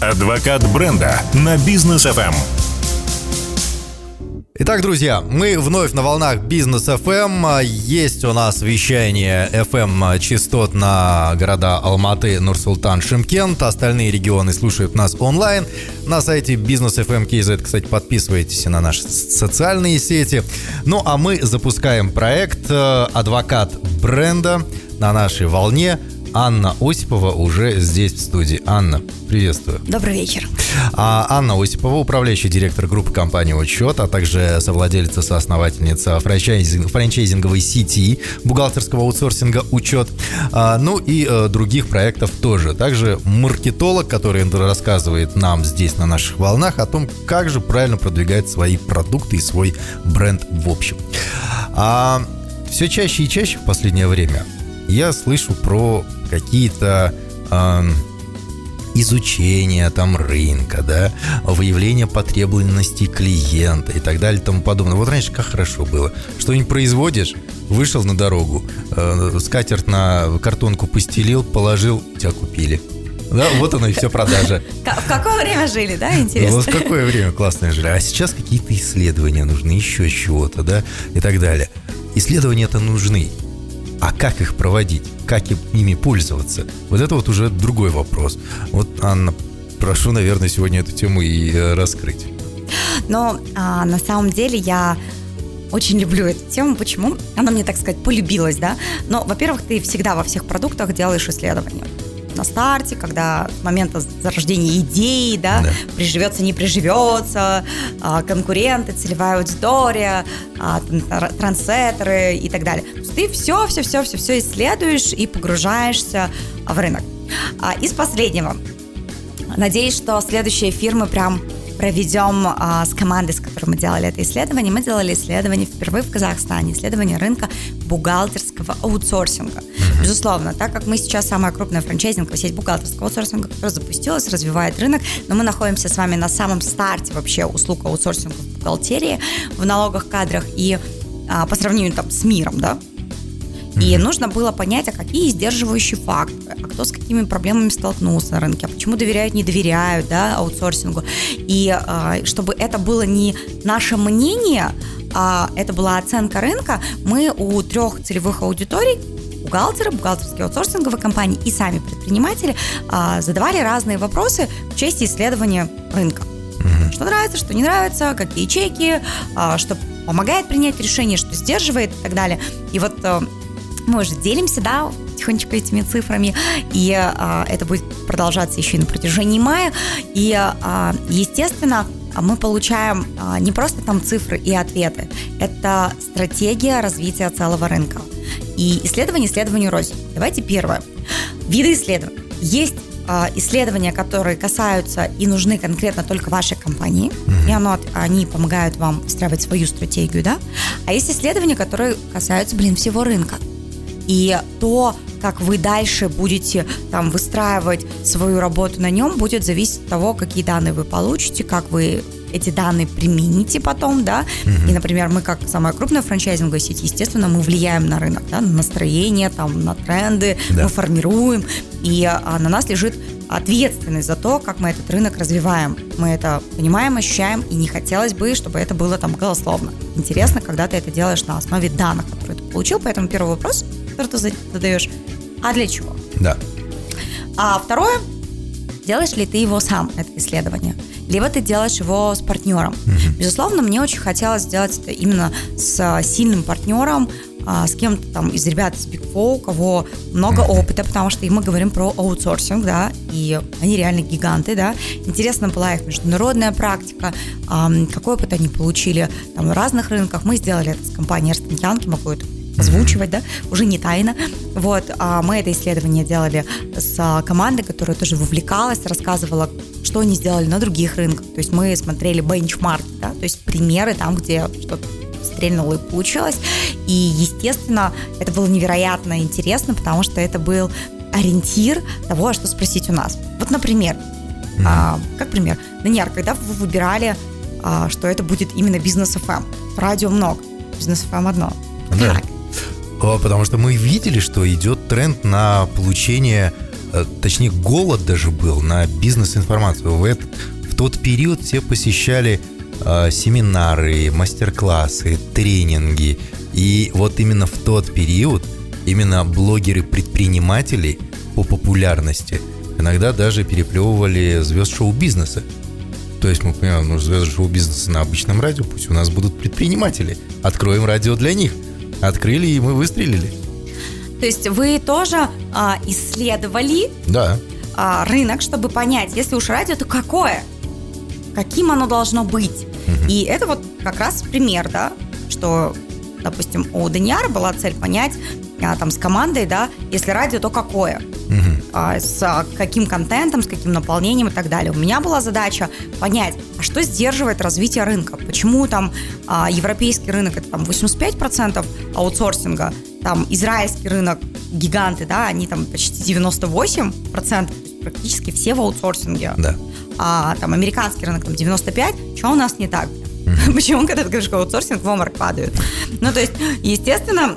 Адвокат бренда на бизнес FM. Итак, друзья, мы вновь на волнах Бизнес FM. Есть у нас вещание FM частот на города Алматы, Нурсултан, Шимкент. Остальные регионы слушают нас онлайн. На сайте Бизнес FM KZ, кстати, подписывайтесь на наши социальные сети. Ну, а мы запускаем проект э, «Адвокат бренда» на нашей волне – Анна Осипова уже здесь в студии. Анна, приветствую. Добрый вечер. А Анна Осипова, управляющий директор группы компании «Учет», а также совладелица, соосновательница франчайзинг, франчайзинговой сети бухгалтерского аутсорсинга «Учет», а, ну и а, других проектов тоже. Также маркетолог, который рассказывает нам здесь на наших волнах о том, как же правильно продвигать свои продукты и свой бренд в общем. А, все чаще и чаще в последнее время я слышу про какие-то э, изучения там рынка, да, выявление потребностей клиента и так далее и тому подобное. Вот раньше как хорошо было. Что-нибудь производишь, вышел на дорогу, э, скатерть на картонку постелил, положил, тебя купили. Да, вот оно и все продажа. В какое время жили, да, интересно? Вот в какое время классное жили. А сейчас какие-то исследования нужны, еще чего-то, да, и так далее. Исследования-то нужны. А как их проводить? Как ими пользоваться? Вот это вот уже другой вопрос. Вот, Анна, прошу, наверное, сегодня эту тему и э, раскрыть. Но а, на самом деле я очень люблю эту тему. Почему? Она мне, так сказать, полюбилась, да? Но, во-первых, ты всегда во всех продуктах делаешь исследования на старте, когда с момента зарождения идеи, да, да. приживется, не приживется, а, конкуренты, целевая аудитория, а, трансеттеры и так далее. Ты все, все, все, все, все исследуешь и погружаешься в рынок. А, из последнего. Надеюсь, что следующие фирмы прям проведем а, с командой, с которой мы делали это исследование. Мы делали исследование впервые в Казахстане, исследование рынка бухгалтерского аутсорсинга. Безусловно, так как мы сейчас самая крупная франчайзинговая сеть бухгалтерского аутсорсинга, которая запустилась, развивает рынок, но мы находимся с вами на самом старте вообще услуг аутсорсинга в бухгалтерии, в налогах, кадрах и а, по сравнению там с миром, да, и нужно было понять, а какие сдерживающие факторы, а кто с какими проблемами столкнулся на рынке, а почему доверяют, не доверяют да, аутсорсингу. И а, чтобы это было не наше мнение, а это была оценка рынка, мы у трех целевых аудиторий бухгалтеры, бухгалтерские аутсорсинговые компании и сами предприниматели а, задавали разные вопросы в части исследования рынка. Что нравится, что не нравится, какие чеки, а, что помогает принять решение, что сдерживает и так далее. И вот а, мы уже делимся, да, потихонечку этими цифрами, и а, это будет продолжаться еще и на протяжении мая. И, а, естественно, мы получаем а, не просто там цифры и ответы, это стратегия развития целого рынка. И исследование исследованию рознь. Давайте первое. Виды исследований. Есть а, исследования, которые касаются и нужны конкретно только вашей компании, mm-hmm. и оно, они помогают вам выстраивать свою стратегию, да. А есть исследования, которые касаются, блин, всего рынка. И то, как вы дальше будете там выстраивать свою работу на нем, будет зависеть от того, какие данные вы получите, как вы эти данные примените потом, да, угу. и, например, мы как самая крупная франчайзинговая сеть, естественно, мы влияем на рынок, да, на настроение, там, на тренды, да. мы формируем, и а, на нас лежит ответственность за то, как мы этот рынок развиваем. Мы это понимаем, ощущаем, и не хотелось бы, чтобы это было там голословно. Интересно, когда ты это делаешь на основе данных, которые ты получил, поэтому первый вопрос – который ты задаешь, а для чего? Да. А второе, делаешь ли ты его сам, это исследование, либо ты делаешь его с партнером. Угу. Безусловно, мне очень хотелось сделать это именно с сильным партнером, а, с кем-то там из ребят из Big Four, у кого много опыта, потому что и мы говорим про аутсорсинг, да, и они реально гиганты, да. Интересна была их международная практика, какой опыт они получили там в разных рынках. Мы сделали это с компанией Ernst Young, могу это озвучивать, да, уже не тайно. Вот, а мы это исследование делали с а, командой, которая тоже вовлекалась, рассказывала, что они сделали на других рынках. То есть мы смотрели бенчмарки, да, то есть примеры там, где что-то стрельнуло и получилось. И, естественно, это было невероятно интересно, потому что это был ориентир того, что спросить у нас. Вот, например, mm-hmm. а, как пример, Даниэр, когда вы выбирали, а, что это будет именно бизнес FM, радио много, бизнес FM одно. Да. Как? Потому что мы видели, что идет тренд на получение э, точнее, голод даже был на бизнес-информацию. В, этот, в тот период все посещали э, семинары, мастер-классы, тренинги. И вот именно в тот период именно блогеры-предприниматели по популярности иногда даже переплевывали звезд шоу-бизнеса. То есть мы понимаем, ну, звезды шоу-бизнеса на обычном радио, пусть у нас будут предприниматели. Откроем радио для них. Открыли, и мы выстрелили. То есть вы тоже а, исследовали Да. а, рынок, чтобы понять, если уж радио, то какое? Каким оно должно быть? И это вот как раз пример, да, что, допустим, у Даниара была цель понять а, там с командой, да, если радио, то какое? Мгм. а, с а, каким контентом, с каким наполнением и так далее. У меня была задача понять, а что сдерживает развитие рынка? Почему там а, европейский рынок это там 85% аутсорсинга, там израильский рынок гиганты, да, они там почти 98%, то есть практически все в аутсорсинге. Да. А там американский рынок там 95%, что у нас не так? Почему, когда ты говоришь аутсорсинг, в обморок падают? Ну, то есть, естественно,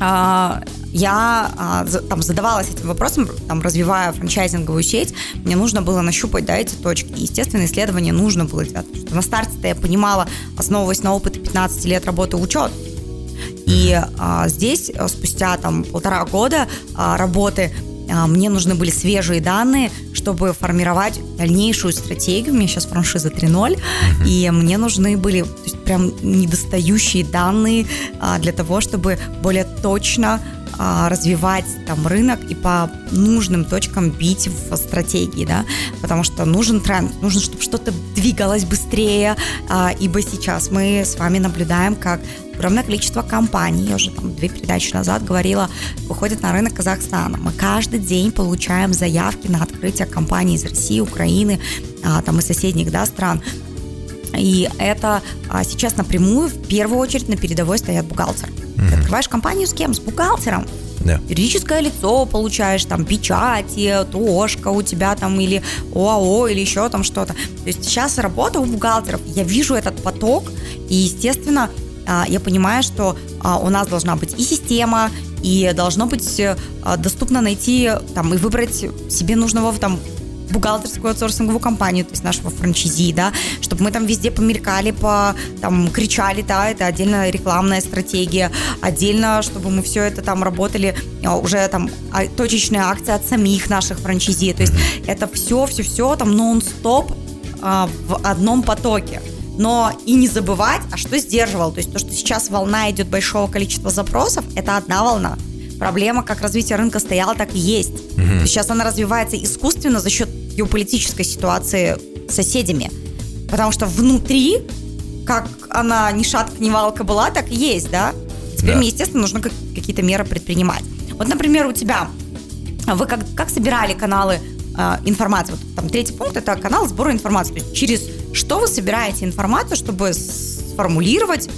я а, там задавалась этим вопросом, там, развивая франчайзинговую сеть, мне нужно было нащупать, да, эти точки. И, естественно, исследование нужно было делать. на старте-то я понимала, основываясь на опыте 15 лет работы учет, и а, здесь а, спустя там полтора года а, работы а, мне нужны были свежие данные, чтобы формировать дальнейшую стратегию. У меня сейчас франшиза 3.0, и мне нужны были есть, прям недостающие данные а, для того, чтобы более точно а, развивать там рынок и по нужным точкам бить в стратегии, да, потому что нужен тренд, нужно, чтобы что-то двигалось быстрее, а, ибо сейчас мы с вами наблюдаем, как огромное количество компаний, я уже там две передачи назад говорила, выходит на рынок Казахстана. Мы каждый день получаем заявки на открытие компаний из России, Украины, а, там и соседних да, стран. И это а, сейчас напрямую в первую очередь на передовой стоят бухгалтеры. Ты открываешь компанию с кем? С бухгалтером. Да. Юридическое лицо получаешь, там, печати, ТОшка у тебя там, или ОАО, или еще там что-то. То есть сейчас работа у бухгалтеров, я вижу этот поток, и, естественно, я понимаю, что а, у нас должна быть и система, и должно быть э, а, доступно найти там, и выбрать себе нужного там бухгалтерскую аутсорсинговую компанию, то есть нашего франчайзи, да, чтобы мы там везде помелькали, по, там, кричали, да, это отдельно рекламная стратегия, отдельно, чтобы мы все это там работали, а, уже там а, точечная акция от самих наших франчайзи, то есть это все, все, все там нон-стоп а, в одном потоке. Но и не забывать, а что сдерживало. То есть то, что сейчас волна идет большого количества запросов, это одна волна. Проблема, как развитие рынка стояла, так и есть. Есть сейчас она развивается искусственно за счет геополитической ситуации с соседями. Потому что внутри, как она ни шатка, ни валка была, так и есть, да? Теперь Да. мне, естественно, нужно как- какие-то меры предпринимать. Вот, например, у тебя вы как, как собирали каналы э, информации? Вот там третий пункт это канал сбора информации. То есть через что вы собираете информацию, чтобы сформулировать,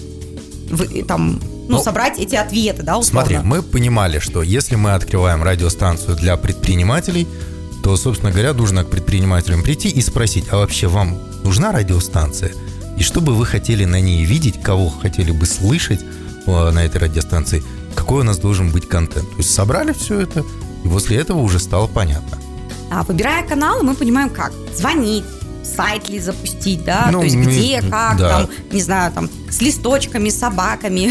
вы, там, ну, Ну, собрать эти ответы, да, условно? Смотри, мы понимали, что если мы открываем радиостанцию для предпринимателей, то, собственно говоря, нужно к предпринимателям прийти и спросить, а вообще вам нужна радиостанция? И что бы вы хотели на ней видеть, кого хотели бы слышать э, на этой радиостанции, какой у нас должен быть контент? То есть собрали все это, и после этого уже стало понятно. А, выбирая каналы, мы понимаем, как звонить, сайт ли запустить, да, Ну, то есть где, как, да. там, не знаю, там, с листочками, с собаками,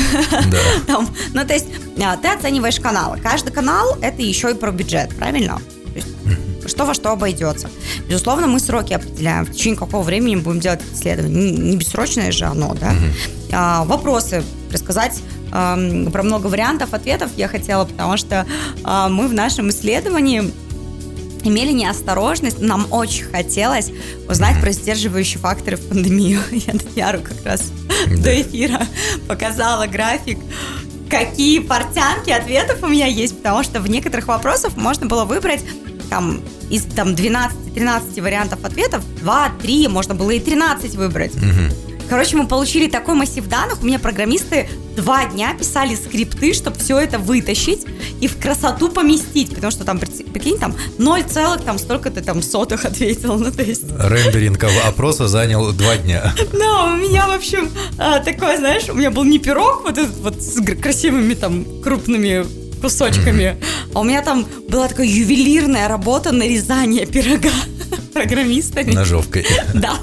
Да. там, ну, то есть а, ты оцениваешь каналы. Каждый канал – это еще и про бюджет, правильно? То есть, что во что обойдется. Безусловно, мы сроки определяем, в течение какого времени будем делать исследование. Не, не бессрочное же оно, да? А, вопросы, рассказать про много вариантов ответов я хотела, потому что а, мы в нашем исследовании имели неосторожность, нам очень хотелось узнать про сдерживающие факторы в пандемию. Я Даниару как раз до эфира показала график, какие портянки ответов у меня есть, потому что в некоторых вопросах можно было выбрать там из там 12-13 вариантов ответов 2-3, можно было и 13 выбрать. Короче, мы получили такой массив данных. У меня программисты два дня писали скрипты, чтобы все это вытащить и в красоту поместить. Потому что там, прикинь, там 0 целых, там столько ты там сотых ответил. Ну, то есть, Рендеринг опроса занял два дня. да, у меня, в общем, а, такое, знаешь, у меня был не пирог вот этот вот с красивыми там крупными кусочками. А у меня там была такая ювелирная работа нарезания пирога программистами. Ножовкой. Да.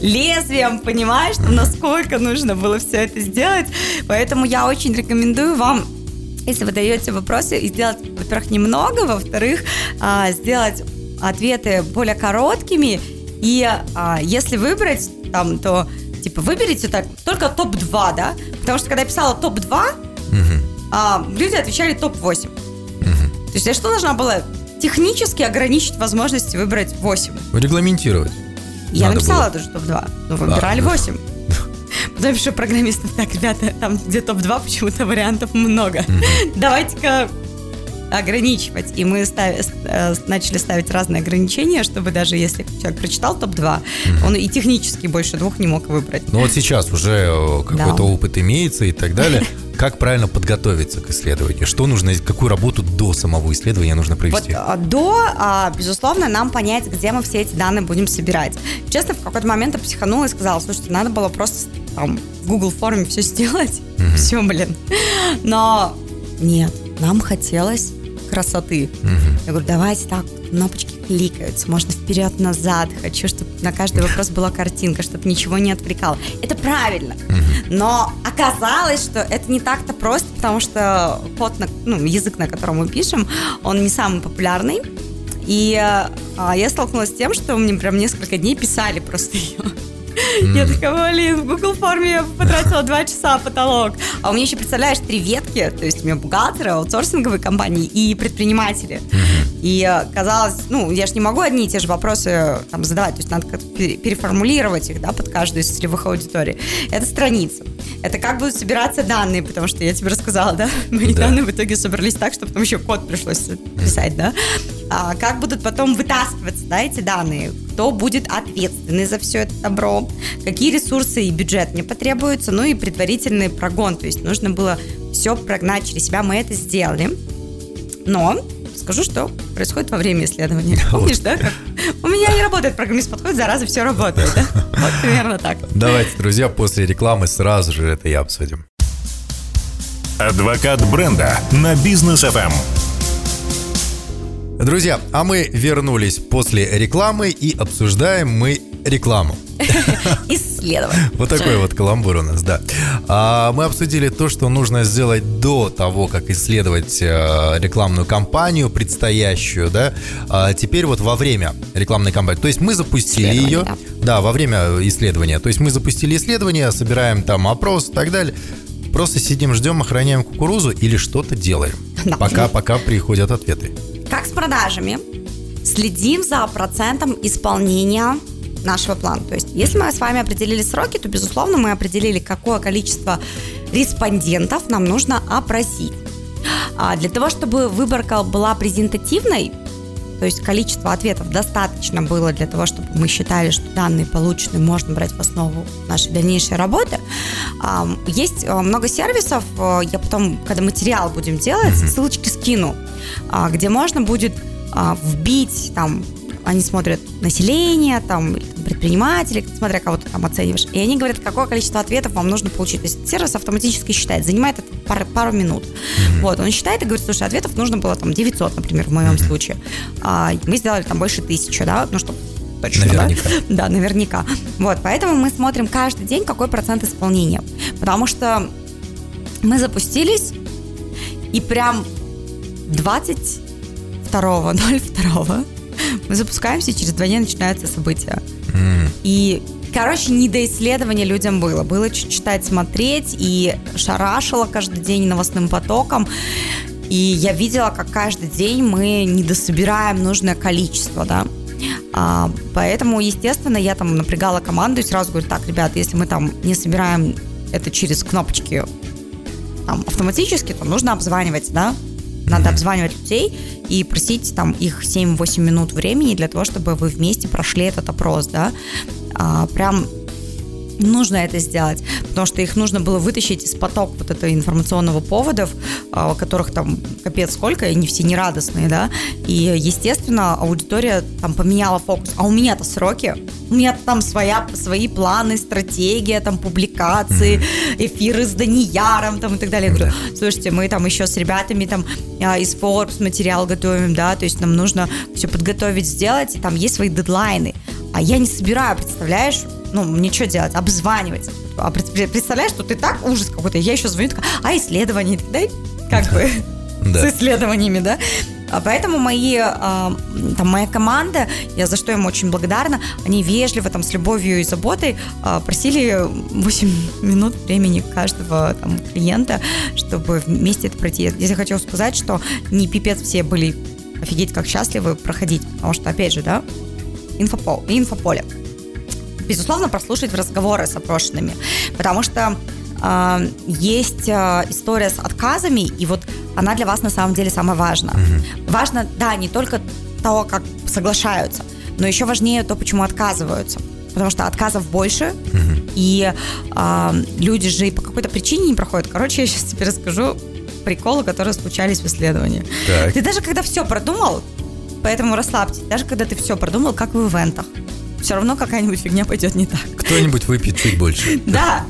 Лезвием, понимаешь, насколько нужно было все это сделать. Поэтому я очень рекомендую вам если вы даете вопросы, и сделать, во-первых, немного, во-вторых, а, сделать ответы более короткими, и а, если выбрать там, то типа выберите так только топ-2, да? Потому что когда я писала топ-2, угу. а, люди отвечали топ-8. Угу. То есть я что должна была технически ограничить возможности выбрать 8? Регламентировать. Я Надо написала было. даже топ-2, но выбирали а, 8. Потом пишу программистам, так, ребята, там где топ-2 почему-то вариантов много. Давайте-ка ограничивать. И мы стави, э, начали ставить разные ограничения, чтобы даже если человек прочитал топ-2, угу. он и технически больше двух не мог выбрать. Ну вот сейчас уже э, какой-то да. опыт имеется и так далее. Как правильно подготовиться к исследованию? Что нужно, какую работу до самого исследования нужно провести? Вот, а, до, а, безусловно, нам понять, где мы все эти данные будем собирать. Честно, в какой-то момент я психанула и сказала, слушайте, надо было просто там в Google форме все сделать. Угу. Все, блин. Но нет, нам хотелось красоты. Угу. Я говорю, давайте так, кнопочки кликаются, можно вперед-назад. Хочу, чтобы на каждый вопрос была картинка, чтобы ничего не отвлекало. Это правильно. Но оказалось, что это не так-то просто, потому что код, на, ну, язык, на котором мы пишем, он не самый популярный. И а, я столкнулась с тем, что мне прям несколько дней писали просто ее. Mm. Я такая, блин, в Google форме я потратила два часа потолок. А у меня еще, представляешь, три ветки, то есть у меня бухгалтеры, аутсорсинговые компании и предприниматели. Mm-hmm. И э, казалось, ну, я же не могу одни и те же вопросы э, там задавать, то есть надо как-то переформулировать их, да, под каждую из целевых аудиторий. Это страница. Это как будут собираться данные, потому что я тебе рассказала, да, мои да. данные в итоге собрались так, что потом еще код пришлось писать, да. А, как будут потом вытаскиваться, да, эти данные, кто будет ответственный за все это добро, какие ресурсы и бюджет мне потребуются, ну и предварительный прогон, то есть нужно было все прогнать через себя, мы это сделали. Но скажу, что происходит во время исследования. Помнишь, да? Как? У меня не работает программист подходит, зараза, все работает, да? Вот примерно так. Давайте, друзья, после рекламы сразу же это и обсудим. Адвокат бренда на бизнес FM. Друзья, а мы вернулись после рекламы и обсуждаем мы рекламу. Исследовать. Вот такой вот каламбур у нас, да. А, мы обсудили то, что нужно сделать до того, как исследовать а, рекламную кампанию предстоящую, да. А теперь вот во время рекламной кампании. То есть мы запустили ее. Да. да, во время исследования. То есть мы запустили исследование, собираем там опрос и так далее. Просто сидим, ждем, охраняем кукурузу или что-то делаем. Да. Пока, пока приходят ответы. Как с продажами? Следим за процентом исполнения нашего плана. То есть, если мы с вами определили сроки, то, безусловно, мы определили, какое количество респондентов нам нужно опросить. А для того, чтобы выборка была презентативной, то есть количество ответов достаточно было для того, чтобы мы считали, что данные полученные можно брать в основу нашей дальнейшей работы. Есть э, много сервисов, э, я потом, когда материал будем делать, ссылочки скину, а, где можно будет а, вбить там они смотрят население, там, предприниматели, смотря кого ты там оцениваешь, и они говорят, какое количество ответов вам нужно получить. То есть сервис автоматически считает, занимает это пару, пару минут. Mm-hmm. Вот, он считает и говорит, слушай, ответов нужно было там 900, например, в моем mm-hmm. случае. А, мы сделали там больше тысячи, да, ну, чтобы точно, наверняка. да? Да, наверняка. Вот, поэтому мы смотрим каждый день, какой процент исполнения. Потому что мы запустились, и прям 22.02 мы запускаемся, и через два дня начинаются события. Mm. И Короче, не до исследования людям было. Было читать, смотреть, и шарашило каждый день новостным потоком. И я видела, как каждый день мы недособираем нужное количество, да. А, поэтому, естественно, я там напрягала команду и сразу говорю, так, ребят, если мы там не собираем это через кнопочки там, автоматически, то нужно обзванивать, да, надо обзванивать людей и просить там их 7-8 минут времени для того, чтобы вы вместе прошли этот опрос, да. А, прям нужно это сделать, потому что их нужно было вытащить из потока вот этого информационного поводов, а, которых там капец сколько, и они все нерадостные, да, и, естественно, аудитория там поменяла фокус, а у меня-то сроки, у меня там своя, свои планы, стратегия, там, публикации, эфиры с Данияром, там, и так далее. Я говорю, слушайте, мы там еще с ребятами там а, из Forbes материал готовим, да, то есть нам нужно все подготовить, сделать, и там есть свои дедлайны. А я не собираю, представляешь, ну, мне что делать? Обзванивать. А представляешь, что ты так, ужас какой-то. Я еще звоню, такая, а исследования? Да, как бы, с исследованиями, да? А поэтому мои, а, там, моя команда, я за что им очень благодарна, они вежливо, там, с любовью и заботой а, просили 8 минут времени каждого там, клиента, чтобы вместе это пройти. Я хочу сказать, что не пипец все были офигеть как счастливы проходить, потому что, опять же, да, инфопол, инфополе безусловно, прослушать разговоры с опрошенными, потому что э, есть э, история с отказами, и вот она для вас на самом деле самая важная. Угу. Важно, да, не только то, как соглашаются, но еще важнее то, почему отказываются. Потому что отказов больше, угу. и э, люди же по какой-то причине не проходят. Короче, я сейчас тебе расскажу приколы, которые случались в исследовании. Так. Ты даже когда все продумал, поэтому расслабьтесь, даже когда ты все продумал, как в ивентах, все равно какая-нибудь фигня пойдет не так. Кто-нибудь выпьет чуть больше. Да.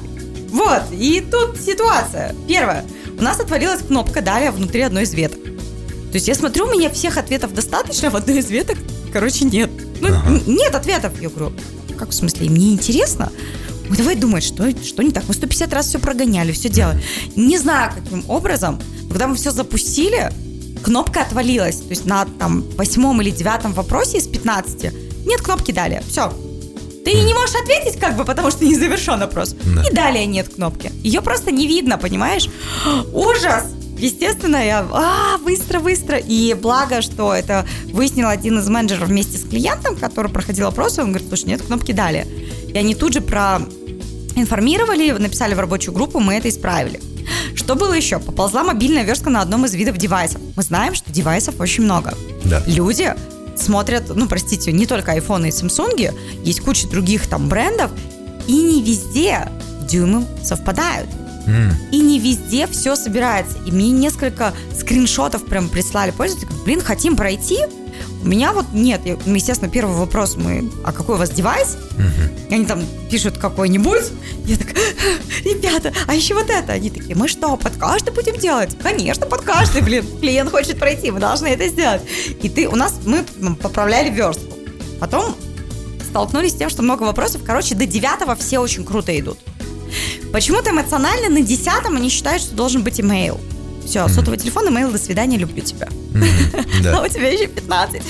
Вот. И тут ситуация. Первое. У нас отвалилась кнопка «Далее» внутри одной из веток. То есть я смотрю, у меня всех ответов достаточно, в одной из веток, короче, нет. Ну, ага. нет ответов. Я говорю, как в смысле, мне интересно. Ой, давай думать, что, что не так. Мы 150 раз все прогоняли, все делали. Не знаю, каким образом, когда мы все запустили, кнопка отвалилась. То есть на там восьмом или девятом вопросе из 15 нет кнопки далее. Все. Ты не можешь ответить, как бы, потому что не завершен вопрос. Да. И далее нет кнопки. Ее просто не видно, понимаешь? Ужас! Естественно, я а, быстро, быстро. И благо, что это выяснил один из менеджеров вместе с клиентом, который проходил опрос, он говорит, слушай, нет кнопки далее. И они тут же про информировали, написали в рабочую группу, мы это исправили. Что было еще? Поползла мобильная верстка на одном из видов девайсов. Мы знаем, что девайсов очень много. Да. Люди смотрят, ну, простите, не только iPhone и Samsung, есть куча других там брендов, и не везде дюймы совпадают. Mm. И не везде все собирается. И мне несколько скриншотов прям прислали пользователи. Блин, хотим пройти, у меня вот нет. Я, ну, естественно, первый вопрос мы, а какой у вас девайс? Угу. Они там пишут какой-нибудь. Я так, ребята, а еще вот это. Они такие, мы что, под каждый будем делать? Конечно, под каждый, блин. Клиент хочет пройти, мы должны это сделать. И ты, у нас, мы поправляли верстку. Потом столкнулись с тем, что много вопросов. Короче, до девятого все очень круто идут. Почему-то эмоционально на десятом они считают, что должен быть имейл. Все, сотовый телефон, имейл, до свидания, люблю тебя. Mm-hmm. А у тебя еще 15,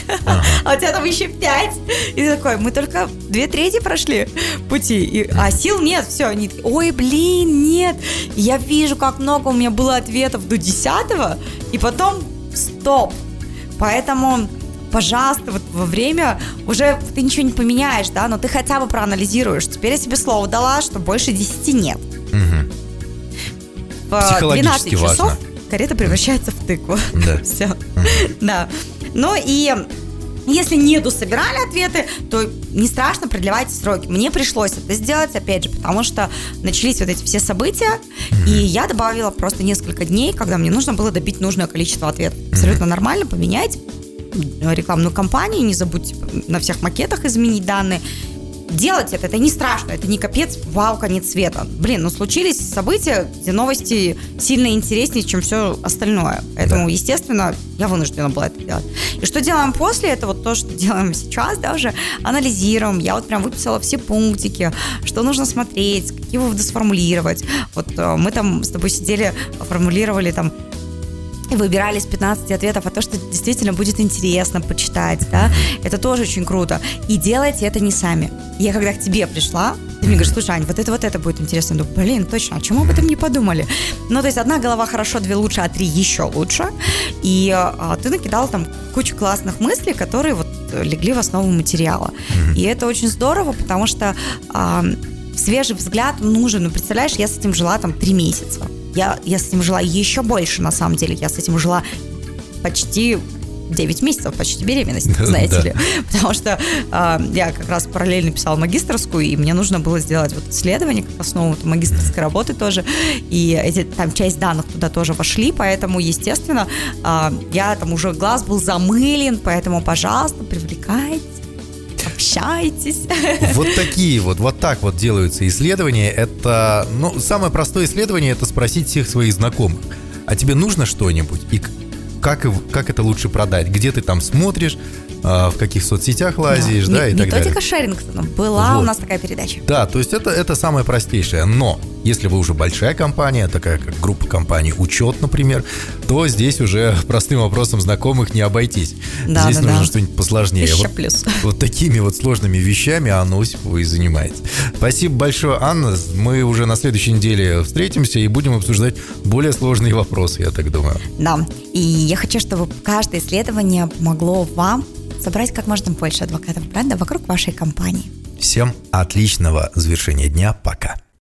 а у тебя там еще 5. И ты такой, мы только две трети прошли пути, и, а сил нет, все. Они ой, блин, нет. я вижу, как много у меня было ответов до 10 и потом стоп. Поэтому пожалуйста, вот во время уже ты ничего не поменяешь, да, но ты хотя бы проанализируешь. Теперь я себе слово дала, что больше 10 нет. Угу. В 12 часов важно карета превращается в тыкву. Да. Все. Да. Ну и если не дособирали ответы, то не страшно, продлевайте сроки. Мне пришлось это сделать, опять же, потому что начались вот эти все события, и я добавила просто несколько дней, когда мне нужно было добить нужное количество ответов. Абсолютно нормально, поменять рекламную кампанию, не забудьте на всех макетах изменить данные делать это, это не страшно, это не капец, вау, конец света. Блин, ну случились события, где новости сильно интереснее, чем все остальное. Поэтому, да. естественно, я вынуждена была это делать. И что делаем после? Это вот то, что делаем сейчас, да, уже анализируем. Я вот прям выписала все пунктики, что нужно смотреть, какие выводы сформулировать. Вот э, мы там с тобой сидели, формулировали там выбирали из 15 ответов, а то, что действительно будет интересно почитать, да, это тоже очень круто. И делайте это не сами. Я когда к тебе пришла, ты мне говоришь, слушай, Ань, вот это вот это будет интересно. Я думаю, блин, точно, а чему об этом не подумали? Ну, то есть одна голова хорошо, две лучше, а три еще лучше. И а, ты накидал там кучу классных мыслей, которые вот легли в основу материала. И это очень здорово, потому что а, свежий взгляд нужен. Ну, представляешь, я с этим жила там три месяца. Я, я с этим жила еще больше, на самом деле. Я с этим жила почти 9 месяцев почти беременность, знаете ли. Потому что э, я как раз параллельно писала магистрскую, и мне нужно было сделать вот исследование как основу магистрской работы тоже. И эти, там часть данных туда тоже вошли, поэтому, естественно, э, я там уже глаз был замылен, поэтому, пожалуйста, привлекайте общайтесь. Вот такие вот, вот так вот делаются исследования. Это, ну, самое простое исследование – это спросить всех своих знакомых. А тебе нужно что-нибудь? И как, как это лучше продать? Где ты там смотришь? А, в каких соцсетях лазишь, да, да и так далее. Методика Шерингтона. Была вот. у нас такая передача. Да, то есть это, это самое простейшее. Но если вы уже большая компания, такая как группа компаний «Учет», например, то здесь уже простым вопросом знакомых не обойтись. Да, здесь да, нужно да. что-нибудь посложнее. Еще вот, плюс. Вот такими вот сложными вещами Анна Осипова и занимается. Спасибо большое, Анна. Мы уже на следующей неделе встретимся и будем обсуждать более сложные вопросы, я так думаю. Да, и я хочу, чтобы каждое исследование помогло вам собрать как можно больше адвокатов бренда вокруг вашей компании. Всем отличного завершения дня. Пока.